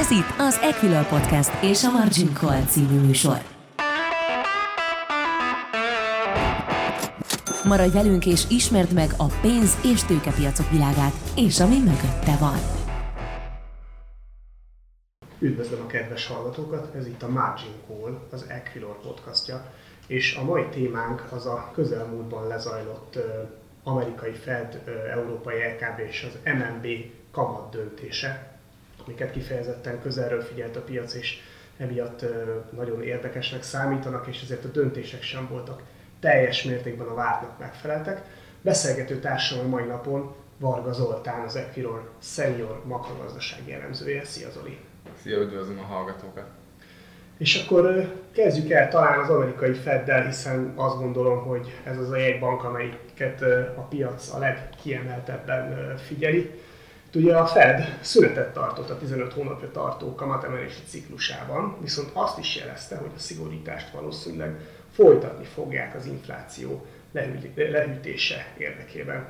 Ez itt az Equilor Podcast és a Margin Call című műsor. Maradj velünk és ismerd meg a pénz- és tőkepiacok világát, és ami mögötte van. Üdvözlöm a kedves hallgatókat, ez itt a Margin Call, az Equilor podcastja, és a mai témánk az a közelmúltban lezajlott amerikai Fed, európai LKB és az MNB kamat döntése, amiket kifejezetten közelről figyelt a piac, és emiatt nagyon érdekesnek számítanak, és ezért a döntések sem voltak teljes mértékben a vártnak megfeleltek. Beszélgető társam a mai napon Varga Zoltán, az Equilor senior makrogazdasági elemzője. Szia Zoli! Szia, üdvözlöm a hallgatókat! És akkor kezdjük el talán az amerikai Feddel, hiszen azt gondolom, hogy ez az a jegybank, amelyiket a piac a legkiemeltebben figyeli. Ugye a Fed szünetet tartott a 15 hónapja tartó kamatemelési ciklusában, viszont azt is jelezte, hogy a szigorítást valószínűleg folytatni fogják az infláció lehűtése érdekében.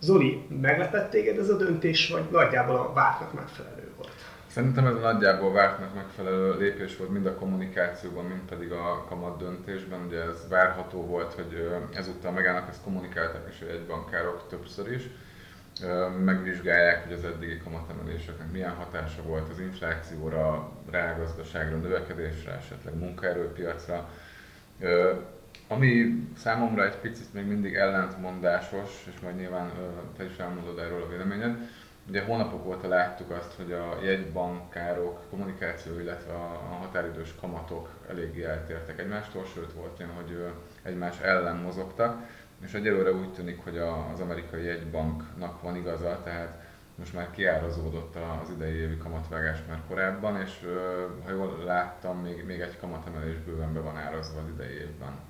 Zoli, meglepett téged ez a döntés, vagy nagyjából a vártnak megfelelő volt? Szerintem ez a nagyjából vártnak megfelelő lépés volt mind a kommunikációban, mind pedig a kamat döntésben. Ugye ez várható volt, hogy ezúttal megállnak, ezt kommunikáltak is egy bankárok többször is. Megvizsgálják, hogy az eddigi kamatemeléseknek milyen hatása volt az inflációra, reálgazdaságra, növekedésre, esetleg munkaerőpiacra. Ami számomra egy picit még mindig ellentmondásos, és majd nyilván te is elmondod erről a véleményed, Ugye hónapok óta láttuk azt, hogy a jegybankárok kommunikáció, illetve a határidős kamatok eléggé eltértek egymástól, sőt volt olyan, hogy egymás ellen mozogtak, és egyelőre úgy tűnik, hogy az amerikai jegybanknak van igaza, tehát most már kiárazódott az idei évi kamatvágás már korábban, és ha jól láttam, még, még egy kamatemelés bőven be van árazva az idei évben.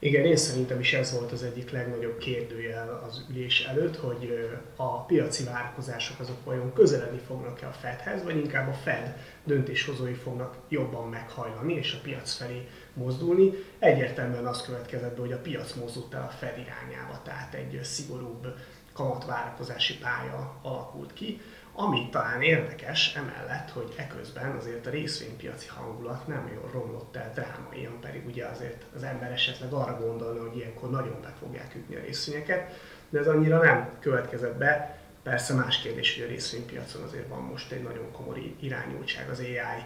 Igen, én szerintem is ez volt az egyik legnagyobb kérdőjel az ülés előtt, hogy a piaci várakozások azok vajon közeledni fognak-e a Fedhez, vagy inkább a Fed döntéshozói fognak jobban meghajlani és a piac felé mozdulni. Egyértelműen az következett be, hogy a piac mozdult el a Fed irányába, tehát egy szigorúbb kamatvárakozási pálya alakult ki. Ami talán érdekes emellett, hogy eközben azért a részvénypiaci hangulat nem jól romlott el drámaian, pedig ugye azért az ember esetleg arra gondolna, hogy ilyenkor nagyon be fogják ütni a részvényeket, de ez annyira nem következett be. Persze más kérdés, hogy a részvénypiacon azért van most egy nagyon komoly irányultság az AI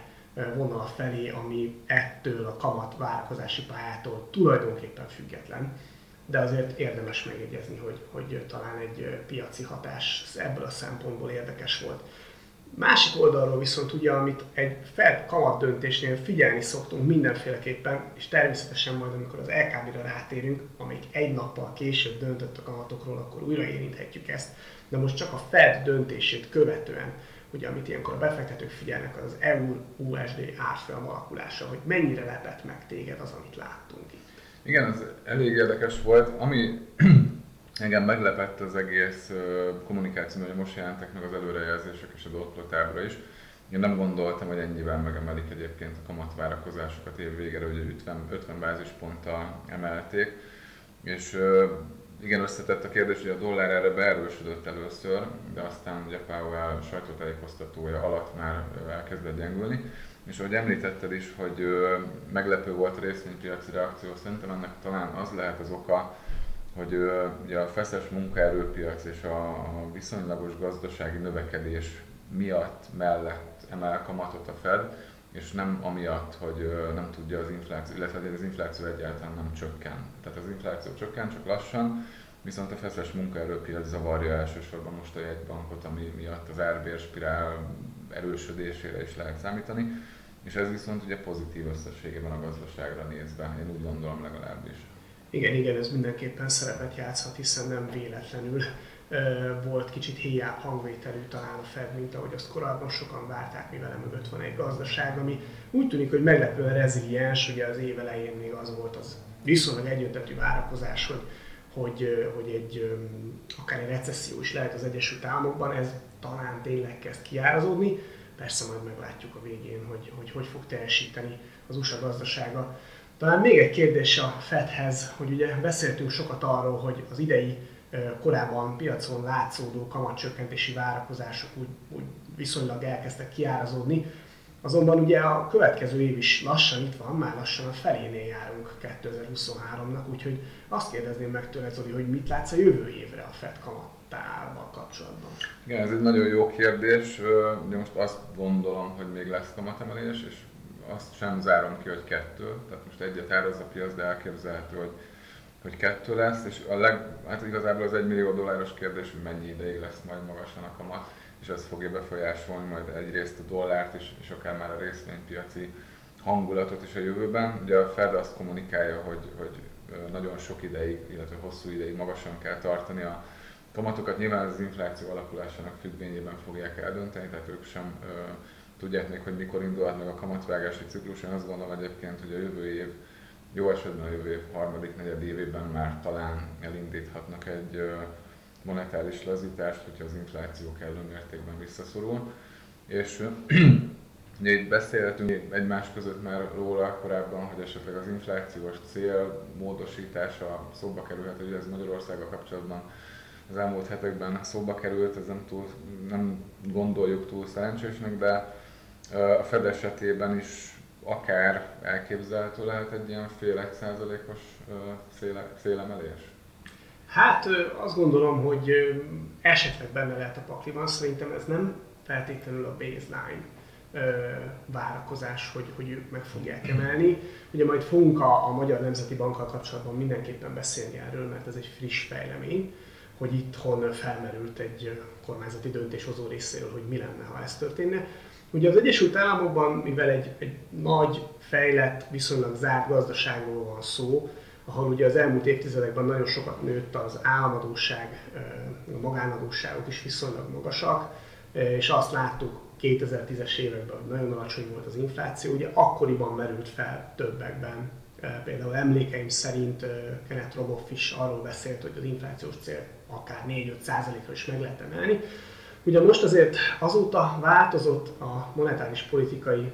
vonal felé, ami ettől a kamat várakozási pályától tulajdonképpen független de azért érdemes megjegyezni, hogy, hogy talán egy piaci hatás ebből a szempontból érdekes volt. Másik oldalról viszont ugye, amit egy Fed kamat döntésnél figyelni szoktunk mindenféleképpen, és természetesen majd amikor az LKB-ra rátérünk, amelyik egy nappal később döntött a kamatokról, akkor újra érinthetjük ezt, de most csak a Fed döntését követően, ugye amit ilyenkor a befektetők figyelnek, az EU-USD árfolyam alakulása, hogy mennyire lepett meg téged az, amit láttunk itt. Igen, ez elég érdekes volt. Ami engem meglepett az egész kommunikáció, hogy most jelentek meg az előrejelzések és a dolgplatábra is. Én nem gondoltam, hogy ennyivel megemelik egyébként a kamatvárakozásokat év végére, hogy 50, 50 bázisponttal emelték. És igen, összetett a kérdés, hogy a dollár erre beerősödött először, de aztán ugye Powell sajtótájékoztatója alatt már elkezdett gyengülni. És ahogy említetted is, hogy meglepő volt a részvénypiaci reakció, szerintem ennek talán az lehet az oka, hogy ugye a feszes munkaerőpiac és a, viszonylagos gazdasági növekedés miatt mellett emel kamatot a Fed, és nem amiatt, hogy nem tudja az infláció, illetve az infláció egyáltalán nem csökken. Tehát az infláció csökken, csak lassan, viszont a feszes munkaerőpiac zavarja elsősorban most a jegybankot, ami miatt az árbérspirál erősödésére is lehet számítani, és ez viszont ugye pozitív összességében a gazdaságra nézve, én úgy gondolom legalábbis. Igen, igen, ez mindenképpen szerepet játszhat, hiszen nem véletlenül volt kicsit héjább hangvételű talán a Fed, mint ahogy azt korábban sokan várták, mivel mögött van egy gazdaság, ami úgy tűnik, hogy meglepően reziliens, ugye az év elején még az volt az viszonylag egyöntetű várakozás, hogy, hogy, hogy egy, akár egy recesszió is lehet az Egyesült Államokban, ez talán tényleg kezd kiárazódni, persze majd meglátjuk a végén, hogy hogy, hogy fog teljesíteni az USA gazdasága. Talán még egy kérdés a Fedhez, hogy ugye beszéltünk sokat arról, hogy az idei korábban piacon látszódó kamatcsökkentési várakozások úgy, úgy viszonylag elkezdtek kiárazódni. Azonban ugye a következő év is lassan itt van, már lassan a felénél járunk 2023-nak, úgyhogy azt kérdezném meg tőled, Zoli, hogy mit látsz a jövő évre a Fed kamattával kapcsolatban? Igen, ez egy nagyon jó kérdés. De most azt gondolom, hogy még lesz kamatemelés, és azt sem zárom ki, hogy kettő. Tehát most egyet áraz a piac, de elképzelhető, hogy hogy kettő lesz, és a leg, hát igazából az egy millió dolláros kérdés, hogy mennyi ideig lesz majd magasan a kamat, és ez fogja befolyásolni majd egyrészt a dollárt is, és akár már a részvénypiaci hangulatot is a jövőben. Ugye a Fed azt kommunikálja, hogy, hogy nagyon sok ideig, illetve hosszú ideig magasan kell tartani a kamatokat. Nyilván az infláció alakulásának függvényében fogják eldönteni, tehát ők sem ö, tudják még, hogy mikor indulhat meg a kamatvágási ciklus. Én azt gondolom egyébként, hogy a jövő év jó esetben a jövő év harmadik negyed évében már talán elindíthatnak egy monetáris lazítást, hogyha az infláció kellő mértékben visszaszorul. És ugye itt beszélhetünk egymás között már róla korábban, hogy esetleg az inflációs cél módosítása szóba kerülhet, hogy ez Magyarországgal kapcsolatban az elmúlt hetekben szóba került, ez nem, túl, nem gondoljuk túl szerencsésnek, de a Fed esetében is akár elképzelhető lehet egy ilyen fél egy százalékos széle, szélemelés? Hát azt gondolom, hogy esetleg benne lehet a pakliban, szerintem ez nem feltétlenül a baseline várakozás, hogy, hogy ők meg fogják emelni. Ugye majd fogunk a, a Magyar Nemzeti Bankkal kapcsolatban mindenképpen beszélni erről, mert ez egy friss fejlemény, hogy itthon felmerült egy kormányzati döntéshozó részéről, hogy mi lenne, ha ez történne. Ugye az Egyesült Államokban, mivel egy, egy nagy, fejlett, viszonylag zárt gazdaságról van szó, ahol ugye az elmúlt évtizedekben nagyon sokat nőtt az államadóság, a magánadóságok is viszonylag magasak, és azt láttuk 2010-es években, hogy nagyon alacsony volt az infláció, ugye akkoriban merült fel többekben. Például emlékeim szerint Kenneth Rogoff is arról beszélt, hogy az inflációs cél akár 4-5% ra is meg lehet emelni. Ugye most azért azóta változott a monetáris politikai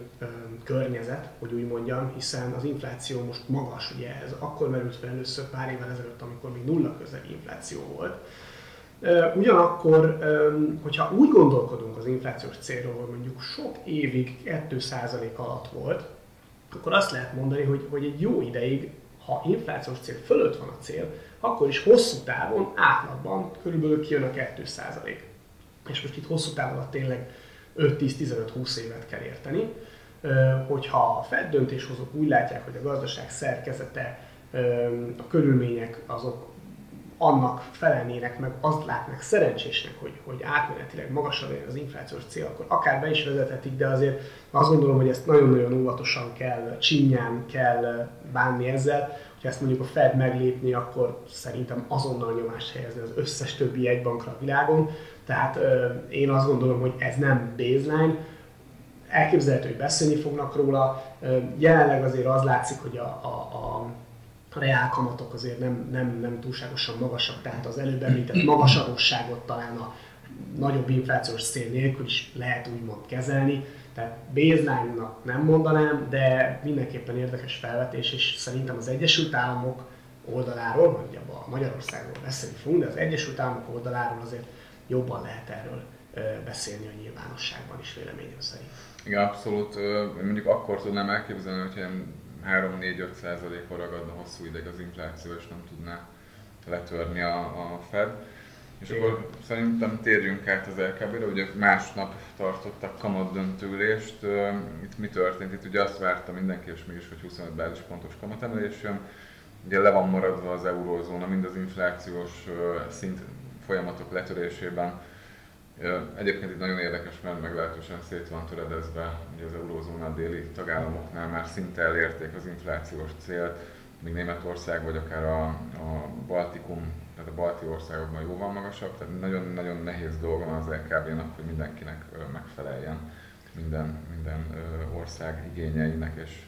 környezet, hogy úgy mondjam, hiszen az infláció most magas, ugye ez akkor merült fel először pár évvel ezelőtt, amikor még nulla közeli infláció volt. Ugyanakkor, hogyha úgy gondolkodunk az inflációs célról, hogy mondjuk sok évig 2% alatt volt, akkor azt lehet mondani, hogy, hogy egy jó ideig, ha inflációs cél fölött van a cél, akkor is hosszú távon átlagban körülbelül kijön a 2% és most itt hosszú távon alatt tényleg 5-10-15-20 évet kell érteni, hogyha a Fed döntéshozók úgy látják, hogy a gazdaság szerkezete, a körülmények azok annak felelnének, meg azt látnak szerencsésnek, hogy, hogy átmenetileg magasabb az inflációs cél, akkor akár be is vezethetik, de azért azt gondolom, hogy ezt nagyon-nagyon óvatosan kell, csinyán kell bánni ezzel. Ha ezt mondjuk a Fed meglépni, akkor szerintem azonnal nyomást helyezni az összes többi jegybankra a világon. Tehát ö, én azt gondolom, hogy ez nem baseline, elképzelhető, hogy beszélni fognak róla. Ö, jelenleg azért az látszik, hogy a, a, a a reálkamatok azért nem, nem, nem túlságosan magasak, tehát az előbb említett magas adósságot talán a nagyobb inflációs szél nélkül is lehet úgymond kezelni. Tehát baseline-nak nem mondanám, de mindenképpen érdekes felvetés, és szerintem az Egyesült Államok oldaláról, vagy ugye a Magyarországról beszélni fogunk, de az Egyesült Államok oldaláról azért jobban lehet erről beszélni a nyilvánosságban is véleményem szerint. Igen, abszolút. Mondjuk akkor tudnám elképzelni, hogy ilyen 3-4-5 százalékon ragadna hosszú ideig az infláció, és nem tudná letörni a, a Fed. És akkor szerintem térjünk át az LKB-re, ugye másnap tartottak kamat döntőlést. Itt mi történt? Itt ugye azt várta mindenki, és mégis, hogy 25 bázispontos kamatemelés jön. Ugye le van maradva az eurózóna, mind az inflációs szint folyamatok letörésében. Egyébként itt nagyon érdekes, mert meglehetősen szét van töredezve, hogy az eurózóna déli tagállamoknál már szinte elérték az inflációs célt, míg Németország vagy akár a, a Baltikum, tehát a balti országokban jóval magasabb, tehát nagyon-nagyon nehéz dolga van az LKB-nak, hogy mindenkinek megfeleljen minden, minden ország igényeinek, és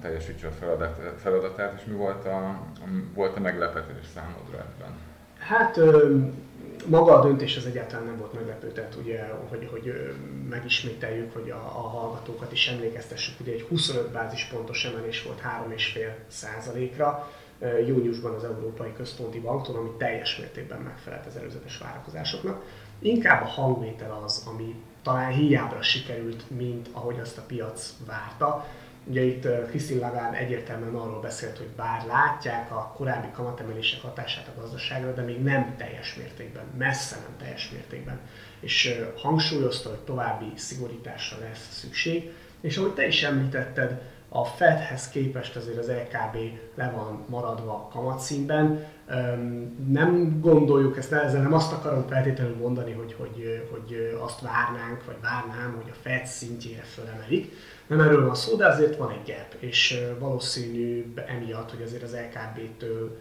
teljesítse a feladat, feladatát, és mi volt a, volt a meglepetés számodra ebben? Hát maga a döntés az egyáltalán nem volt meglepő, tehát ugye, hogy, hogy megismételjük, hogy a, a hallgatókat is emlékeztessük, ugye egy 25 bázispontos emelés volt 3,5 százalékra, júniusban az Európai Központi Banktól, ami teljes mértékben megfelelt az előzetes várakozásoknak. Inkább a hangvétel az, ami talán hiábra sikerült, mint ahogy azt a piac várta. Ugye itt Christine Lagarde egyértelműen arról beszélt, hogy bár látják a korábbi kamatemelések hatását a gazdaságra, de még nem teljes mértékben, messze nem teljes mértékben. És hangsúlyozta, hogy további szigorításra lesz szükség. És ahogy te is említetted, a Fedhez képest azért az LKB le van maradva kamatszínben. Nem gondoljuk ezt, ezzel nem azt akarom feltétlenül mondani, hogy, hogy, hogy azt várnánk, vagy várnám, hogy a Fed szintjére fölemelik. Nem erről van szó, de azért van egy gap, és valószínű emiatt, hogy azért az LKB-től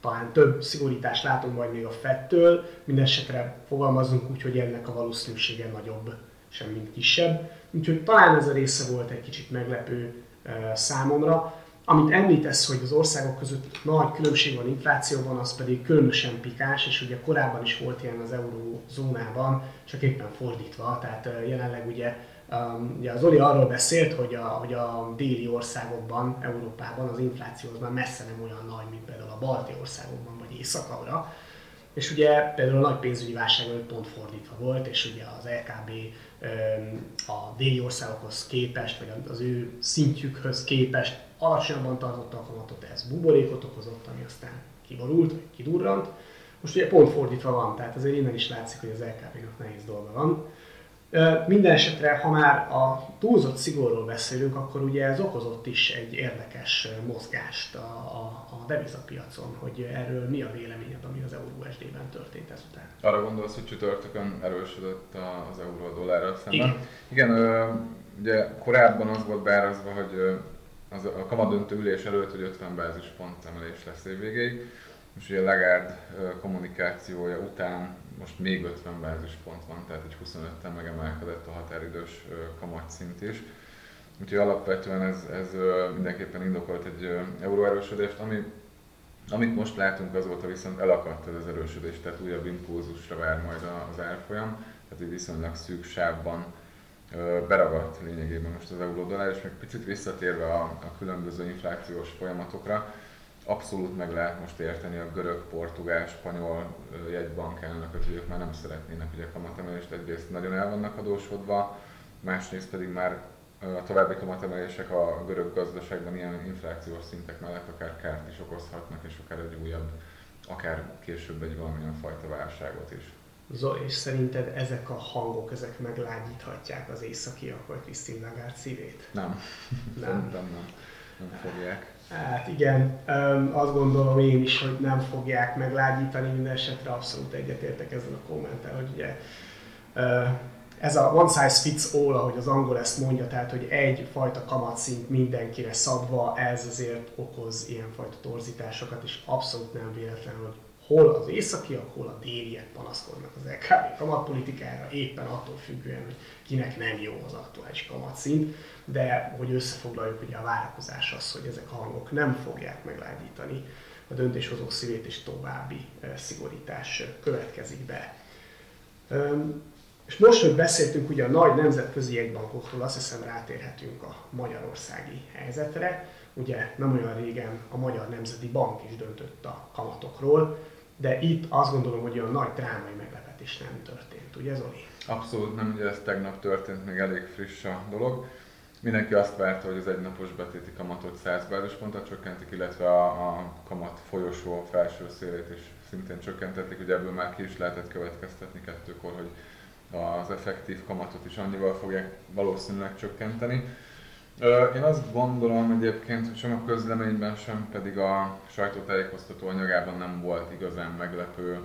talán több szigorítást látunk majd még a Fedtől, mindesetre fogalmazunk úgy, hogy ennek a valószínűsége nagyobb, sem mint kisebb. Úgyhogy talán ez a része volt egy kicsit meglepő számomra. Amit említesz, hogy az országok között nagy különbség van inflációban, az pedig különösen pikás, és ugye korábban is volt ilyen az eurózónában, csak éppen fordítva, tehát jelenleg ugye Um, ugye az Oli arról beszélt, hogy a, hogy a déli országokban, Európában az infláció az már messze nem olyan nagy, mint például a balti országokban vagy észak És ugye például a nagy pénzügyi válság pont fordítva volt, és ugye az LKB a déli országokhoz képest, vagy az ő szintjükhöz képest alacsonyabban tartotta a kamatot, ez buborékot okozott, ami aztán kiborult, vagy kidurrant. Most ugye pont fordítva van, tehát azért innen is látszik, hogy az LKP-nak nehéz dolga van. Minden esetre, ha már a túlzott szigorról beszélünk, akkor ugye ez okozott is egy érdekes mozgást a, a, a devizapiacon, hogy erről mi a véleményed, ami az euró-SD-ben történt ezután. Arra gondolsz, hogy csütörtökön erősödött az euró dollárral szemben? Igen. Igen, ugye korábban az volt beárazva, hogy az a kamadöntő ülés előtt, hogy 50 bázispont emelés lesz évvégéig. Most ugye Lagarde kommunikációja után most még 50 bázispont van, tehát egy 25-tel megemelkedett a határidős kamatszint is. Úgyhogy alapvetően ez, ez mindenképpen indokolt egy euróerősödést, ami, amit most látunk azóta viszont elakadt ez az erősödés, tehát újabb impulzusra vár majd az árfolyam, tehát egy viszonylag szűk sávban beragadt lényegében most az euró dollár, és még picit visszatérve a, a különböző inflációs folyamatokra, abszolút meg lehet most érteni a görög, portugál, spanyol jegybank elnököt, hogy ők már nem szeretnének ugye kamatemelést, egyrészt nagyon el vannak adósodva, másrészt pedig már a további kamatemelések a görög gazdaságban ilyen inflációs szintek mellett akár kárt is okozhatnak, és akár egy újabb, akár később egy valamilyen fajta válságot is. Zoli, és szerinted ezek a hangok, ezek meglágyíthatják az északiak vagy Krisztin Lagarde szívét? Nem. Nem. Szerintem nem. Nem fogják. Hát igen, azt gondolom én is, hogy nem fogják meglágyítani, minden esetre abszolút egyetértek ezzel a kommentel, hogy ugye ez a one size fits all, ahogy az angol ezt mondja, tehát hogy egy fajta kamatszint mindenkire szabva, ez azért okoz ilyenfajta torzításokat, és abszolút nem véletlen, hogy hol az északiak, hol a déliek panaszkodnak az LKB kamatpolitikára, éppen attól függően, hogy kinek nem jó az aktuális kamatszint, de hogy összefoglaljuk, ugye a várakozás az, hogy ezek a hangok nem fogják meglágyítani a döntéshozók szívét, és további szigorítás következik be. És most, hogy beszéltünk ugye a nagy nemzetközi jegybankokról, azt hiszem rátérhetünk a magyarországi helyzetre. Ugye nem olyan régen a Magyar Nemzeti Bank is döntött a kamatokról, de itt azt gondolom, hogy olyan nagy drámai meglepetés nem történt, ugye Zoli? Abszolút nem, ugye ez tegnap történt, még elég friss a dolog. Mindenki azt várta, hogy az egynapos betéti kamatot 100 bázispontot csökkentik, illetve a, a kamat folyosó felső szélét is szintén csökkentették, ugye ebből már ki is lehetett következtetni kettőkor, hogy az effektív kamatot is annyival fogják valószínűleg csökkenteni. Én azt gondolom egyébként, hogy sem a közleményben, sem pedig a sajtótájékoztató anyagában nem volt igazán meglepő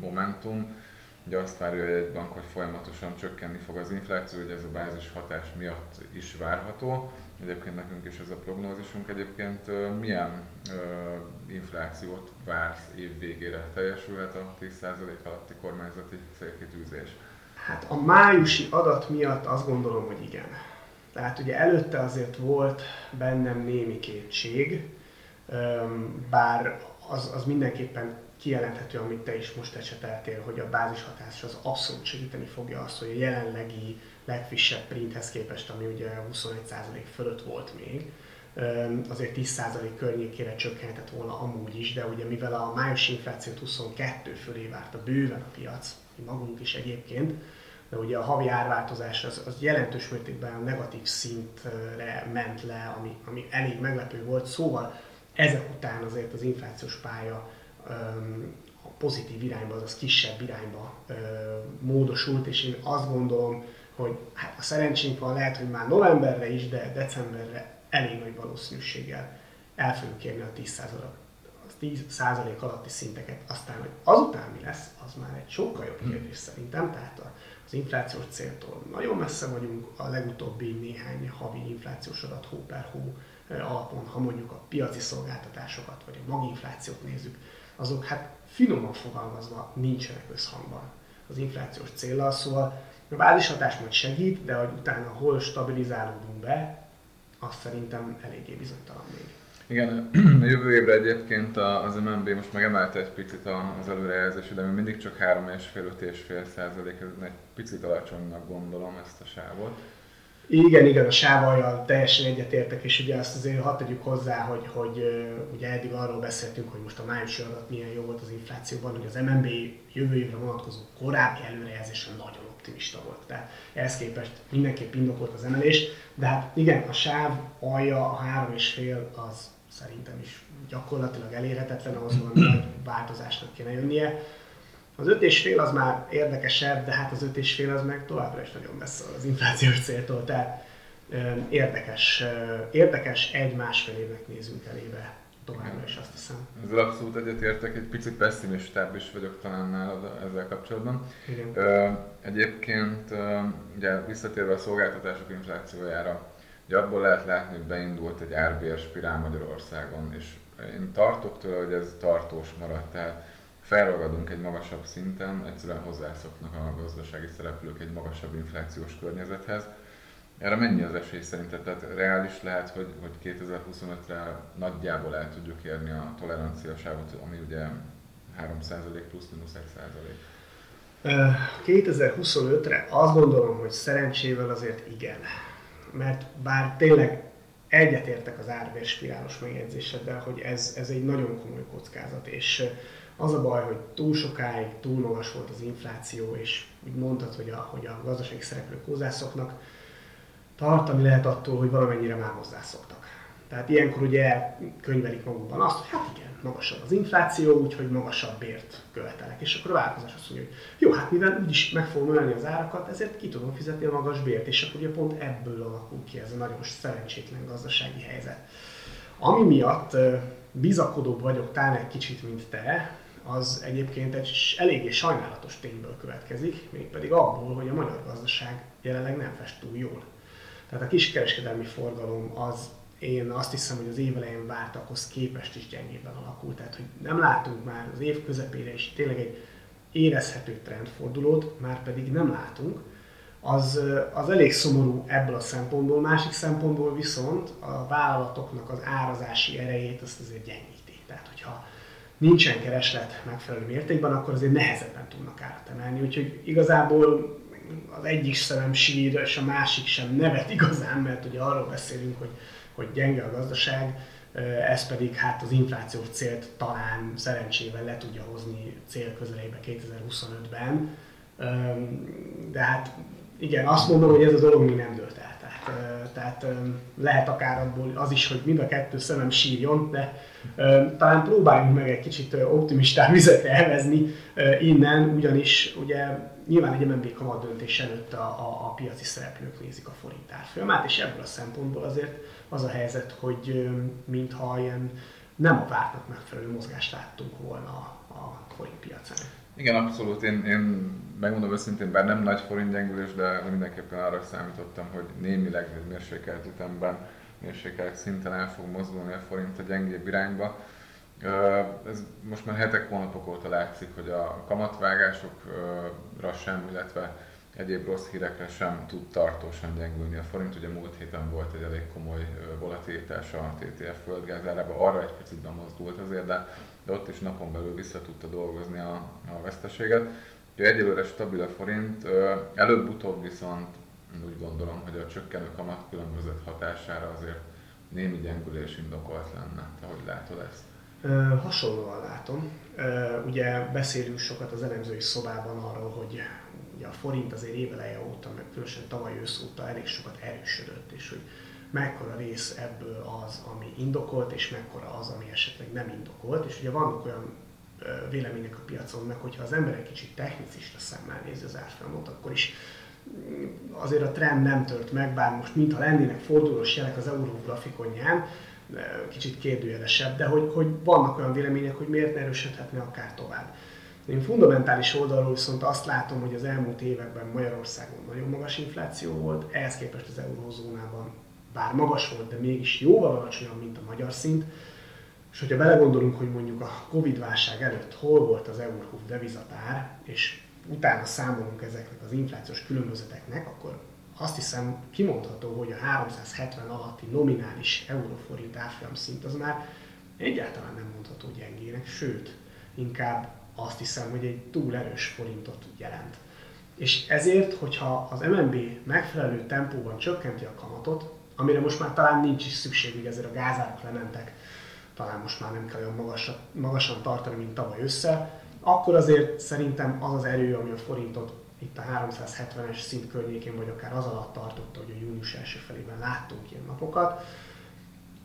momentum. Ugye azt várja egy bank, hogy folyamatosan csökkenni fog az infláció, hogy ez a bázis hatás miatt is várható. Egyébként nekünk is ez a prognózisunk. Egyébként milyen inflációt vársz év végére? Teljesülhet a 10% alatti kormányzati célkitűzés? Hát a májusi adat miatt azt gondolom, hogy igen. Tehát ugye előtte azért volt bennem némi kétség, bár az, az mindenképpen kijelenthető, amit te is most ecseteltél, hogy a bázishatás az abszolút segíteni fogja azt, hogy a jelenlegi legfrissebb printhez képest, ami ugye 21% fölött volt még, azért 10% környékére csökkentett volna amúgy is, de ugye mivel a május inflációt 22 fölé várta bőven a piac, mi magunk is egyébként, de ugye a havi árváltozás az, az jelentős mértékben a negatív szintre ment le, ami, ami elég meglepő volt. Szóval ezek után azért az inflációs pálya a pozitív irányba, azaz kisebb irányba módosult, és én azt gondolom, hogy hát a szerencsénk van, lehet, hogy már novemberre is, de decemberre elég nagy valószínűséggel el fogjuk érni a 10 10 alatti szinteket. Aztán, hogy azután mi lesz, az már egy sokkal jobb kérdés szerintem. Tehát az inflációs céltól nagyon messze vagyunk, a legutóbbi néhány havi inflációs adat hó per hó alapon, ha mondjuk a piaci szolgáltatásokat vagy a maginflációt nézzük, azok hát finoman fogalmazva nincsenek összhangban az inflációs célral, szóval a bázishatás majd segít, de hogy utána hol stabilizálódunk be, az szerintem eléggé bizonytalan még. Igen, a jövő évre egyébként az MNB most megemelte egy picit az előrejelzés, de még mindig csak 3,5-5,5 százalék, ez egy picit alacsonynak gondolom ezt a sávot. Igen, igen, a sávajjal teljesen egyetértek, és ugye azt azért hadd tegyük hozzá, hogy, hogy ugye eddig arról beszéltünk, hogy most a májusi adat milyen jó volt az inflációban, hogy az MNB jövő évre vonatkozó korábbi előrejelzése nagyon optimista volt. Tehát ehhez képest mindenképp indokolt az emelés, de hát igen, a sáv alja, a három és fél az szerintem is gyakorlatilag elérhetetlen, ahhoz valami nagy változásnak kéne jönnie. Az öt és fél az már érdekesebb, de hát az öt és fél az meg továbbra is nagyon messze az inflációs céltól, tehát érdekes, érdekes egy-másfél évnek nézünk elébe továbbra is azt hiszem. Ezzel abszolút egyetértek, egy picit pessimistább is vagyok talán nálad ezzel kapcsolatban. Igen. egyébként ugye visszatérve a szolgáltatások inflációjára, ugye abból lehet látni, hogy beindult egy árbér spirál Magyarországon, és én tartok tőle, hogy ez tartós maradt, tehát felragadunk egy magasabb szinten, egyszerűen hozzászoknak a gazdasági szereplők egy magasabb inflációs környezethez. Erre mennyi az esély szerinted? Tehát reális lehet, hogy, hogy 2025-re nagyjából el tudjuk érni a toleranciasávot, ami ugye 3% plusz-minusz 1%? 2025-re azt gondolom, hogy szerencsével azért igen. Mert bár tényleg egyetértek az árvérspirálos megjegyzéseddel, hogy ez, ez egy nagyon komoly kockázat, és az a baj, hogy túl sokáig túl magas volt az infláció, és úgy mondtad, hogy a, hogy a gazdasági szereplők hozzászoknak, tartani lehet attól, hogy valamennyire már hozzászoktak. Tehát ilyenkor ugye könyvelik magukban azt, hogy hát igen, magasabb az infláció, úgyhogy magasabb bért követelek. És akkor a vállalkozás azt mondja, hogy jó, hát mivel úgyis meg fogom emelni az árakat, ezért ki tudom fizetni a magas bért. És akkor ugye pont ebből alakul ki ez a nagyon szerencsétlen gazdasági helyzet. Ami miatt bizakodóbb vagyok talán egy kicsit, mint te, az egyébként egy eléggé sajnálatos tényből következik, mégpedig abból, hogy a magyar gazdaság jelenleg nem fest túl jól. Tehát a kiskereskedelmi forgalom az én azt hiszem, hogy az év elején vártakhoz képest is gyengébben alakult. Tehát, hogy nem látunk már az év közepére is tényleg egy érezhető trendfordulót, már pedig nem látunk, az, az elég szomorú ebből a szempontból. Másik szempontból viszont a vállalatoknak az árazási erejét azt azért gyengíti. Tehát, hogyha nincsen kereslet megfelelő mértékben, akkor azért nehezebben tudnak árat emelni. Úgyhogy igazából az egyik szemem sír, és a másik sem nevet igazán, mert ugye arról beszélünk, hogy, hogy gyenge a gazdaság, ez pedig hát az inflációs célt talán szerencsével le tudja hozni cél közelébe 2025-ben. De hát igen, azt mondom, hogy ez a dolog még nem dőlt el. Tehát, tehát lehet akár abból az is, hogy mind a kettő szemem sírjon, de talán próbáljunk meg egy kicsit optimistább vizet elvezni innen, ugyanis ugye nyilván egy MNB kamat döntés előtt a, a, a piaci szereplők nézik a forint árfolyamát, és ebből a szempontból azért az a helyzet, hogy mintha ilyen nem a vártnak megfelelő mozgást láttunk volna a, a forint piacán. Igen, abszolút. Én, én megmondom őszintén, bár nem nagy forint gyengülés, de mindenképpen arra számítottam, hogy némileg mérsékelt ütemben, mérsékelt szinten el fog mozdulni a forint a gyengébb irányba. Ez most már hetek, hónapok óta látszik, hogy a kamatvágásokra sem, illetve egyéb rossz hírekre sem tud tartósan gyengülni a forint. Ugye múlt héten volt egy elég komoly volatilitás a TTF földgázárába, arra egy picit bemozdult azért, de, de ott is napon belül vissza tudta dolgozni a, a veszteséget. Ugye egyelőre stabil a forint, előbb-utóbb viszont úgy gondolom, hogy a csökkenő kamat különbözött hatására azért némi gyengülés indokolt lenne. Te hogy látod ezt? Hasonlóan látom. Ugye beszélünk sokat az elemzői szobában arról, hogy ugye a forint azért éveleje óta, meg különösen tavaly ősz óta elég sokat erősödött, és hogy mekkora rész ebből az, ami indokolt, és mekkora az, ami esetleg nem indokolt. És ugye vannak olyan vélemények a piacon, meg hogyha az ember egy kicsit technicista szemmel nézi az árfolyamot, akkor is azért a trend nem tört meg, bár most mintha lennének fordulós jelek az euró grafikonján, kicsit kérdőjelesebb, de hogy, hogy vannak olyan vélemények, hogy miért ne erősödhetne akár tovább. Én fundamentális oldalról viszont azt látom, hogy az elmúlt években Magyarországon nagyon magas infláció volt, ehhez képest az eurózónában bár magas volt, de mégis jóval alacsonyabb, mint a magyar szint. És hogyha belegondolunk, hogy mondjuk a Covid-válság előtt hol volt az euró devizatár, és utána számolunk ezeknek az inflációs különbözeteknek, akkor azt hiszem kimondható, hogy a 370 alatti nominális euróforint árfolyam szint az már egyáltalán nem mondható gyengének, sőt, inkább azt hiszem, hogy egy túl erős forintot jelent. És ezért, hogyha az MNB megfelelő tempóban csökkenti a kamatot, amire most már talán nincs is szükség, hogy ezért a gázárak lementek, talán most már nem kell olyan magasan, magasan tartani, mint tavaly össze, akkor azért szerintem az az erő, ami a forintot itt a 370-es szint környékén, vagy akár az alatt tartotta, hogy a június első felében láttunk ilyen napokat,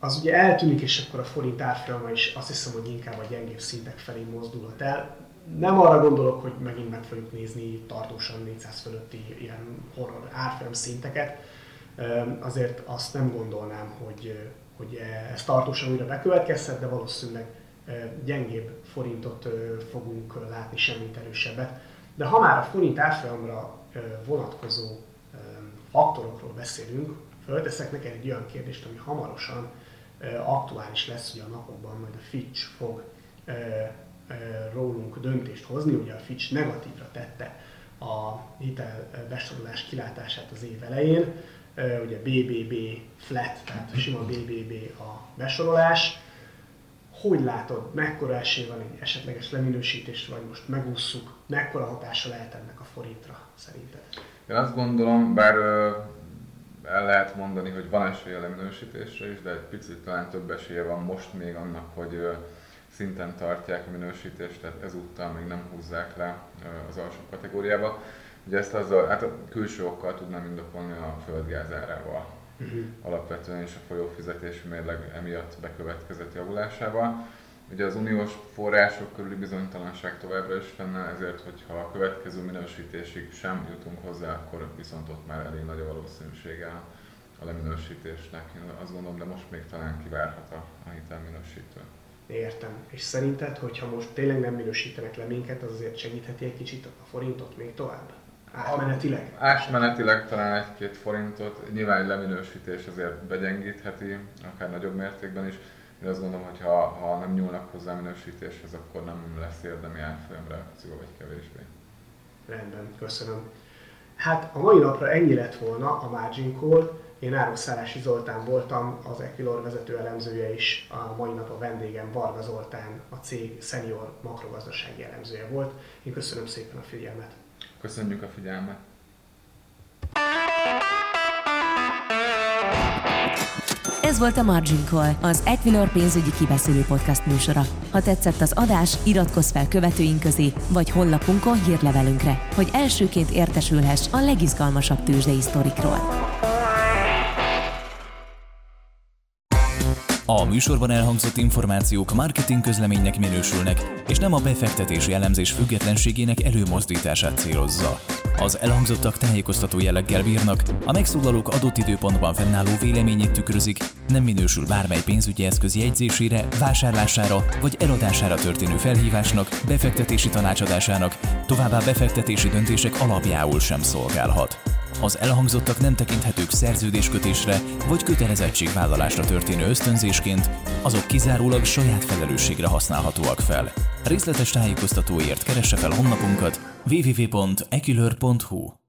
az ugye eltűnik, és akkor a forint árfolyama is azt hiszem, hogy inkább a gyengébb szintek felé mozdulhat el. Nem arra gondolok, hogy megint meg fogjuk nézni tartósan 400 fölötti ilyen horror árfolyam szinteket, azért azt nem gondolnám, hogy, hogy ez tartósan újra bekövetkezhet, de valószínűleg gyengébb forintot fogunk látni, semmit erősebbet. De ha már a forint árfolyamra vonatkozó faktorokról beszélünk, fölteszek neked egy olyan kérdést, ami hamarosan aktuális lesz, hogy a napokban majd a Fitch fog rólunk döntést hozni, ugye a Fitch negatívra tette a hitel besorolás kilátását az év elején, ugye BBB flat, tehát sima BBB a besorolás, hogy látod, mekkora esély van egy esetleges leminősítést, vagy most megússzuk, mekkora hatása lehet ennek a forintra szerinted? Én azt gondolom, bár el lehet mondani, hogy van esély a leminősítésre is, de egy picit talán több esélye van most még annak, hogy szinten tartják a minősítést, tehát ezúttal még nem húzzák le az alsó kategóriába. Ugye ezt azzal, hát a külső okkal tudnám indokolni a földgáz árával uh-huh. alapvetően is a folyófizetési mérleg emiatt bekövetkezett javulásával. Ugye az uniós források körüli bizonytalanság továbbra is fennáll, ezért, hogyha a következő minősítésig sem jutunk hozzá, akkor viszont ott már elég nagy a valószínűsége a leminősítésnek. Én azt gondolom, de most még talán kivárhat a, a hitelminősítő. Értem. És szerinted, hogyha most tényleg nem minősítenek le minket, az azért segítheti egy kicsit a forintot még tovább? Átmenetileg? Átmenetileg talán egy-két forintot. Nyilván egy leminősítés azért begyengítheti, akár nagyobb mértékben is. Én azt gondolom, hogy ha, ha nem nyúlnak hozzá minősítéshez, akkor nem lesz érdemi árfolyam reakció, vagy kevésbé. Rendben, köszönöm. Hát a mai napra ennyi lett volna a Margin Call. Én Ároszállási Zoltán voltam, az Equilor vezető elemzője is, a mai nap a vendégem Varga Zoltán, a cég senior makrogazdasági elemzője volt. Én köszönöm szépen a figyelmet. Köszönjük a figyelmet! Ez volt a Margin Call, az Equilor pénzügyi kibeszélő podcast műsora. Ha tetszett az adás, iratkozz fel követőink közé, vagy honlapunkon hírlevelünkre, hogy elsőként értesülhess a legizgalmasabb tőzsdei sztorikról. A műsorban elhangzott információk marketing közleménynek minősülnek, és nem a befektetési elemzés függetlenségének előmozdítását célozza. Az elhangzottak tájékoztató jelleggel bírnak, a megszólalók adott időpontban fennálló véleményét tükrözik, nem minősül bármely pénzügyi eszköz jegyzésére, vásárlására vagy eladására történő felhívásnak, befektetési tanácsadásának, továbbá befektetési döntések alapjául sem szolgálhat. Az elhangzottak nem tekinthetők szerződéskötésre vagy kötelezettségvállalásra történő ösztönzésként, azok kizárólag saját felelősségre használhatóak fel. Részletes tájékoztatóért keresse fel honlapunkat www.ekilör.hu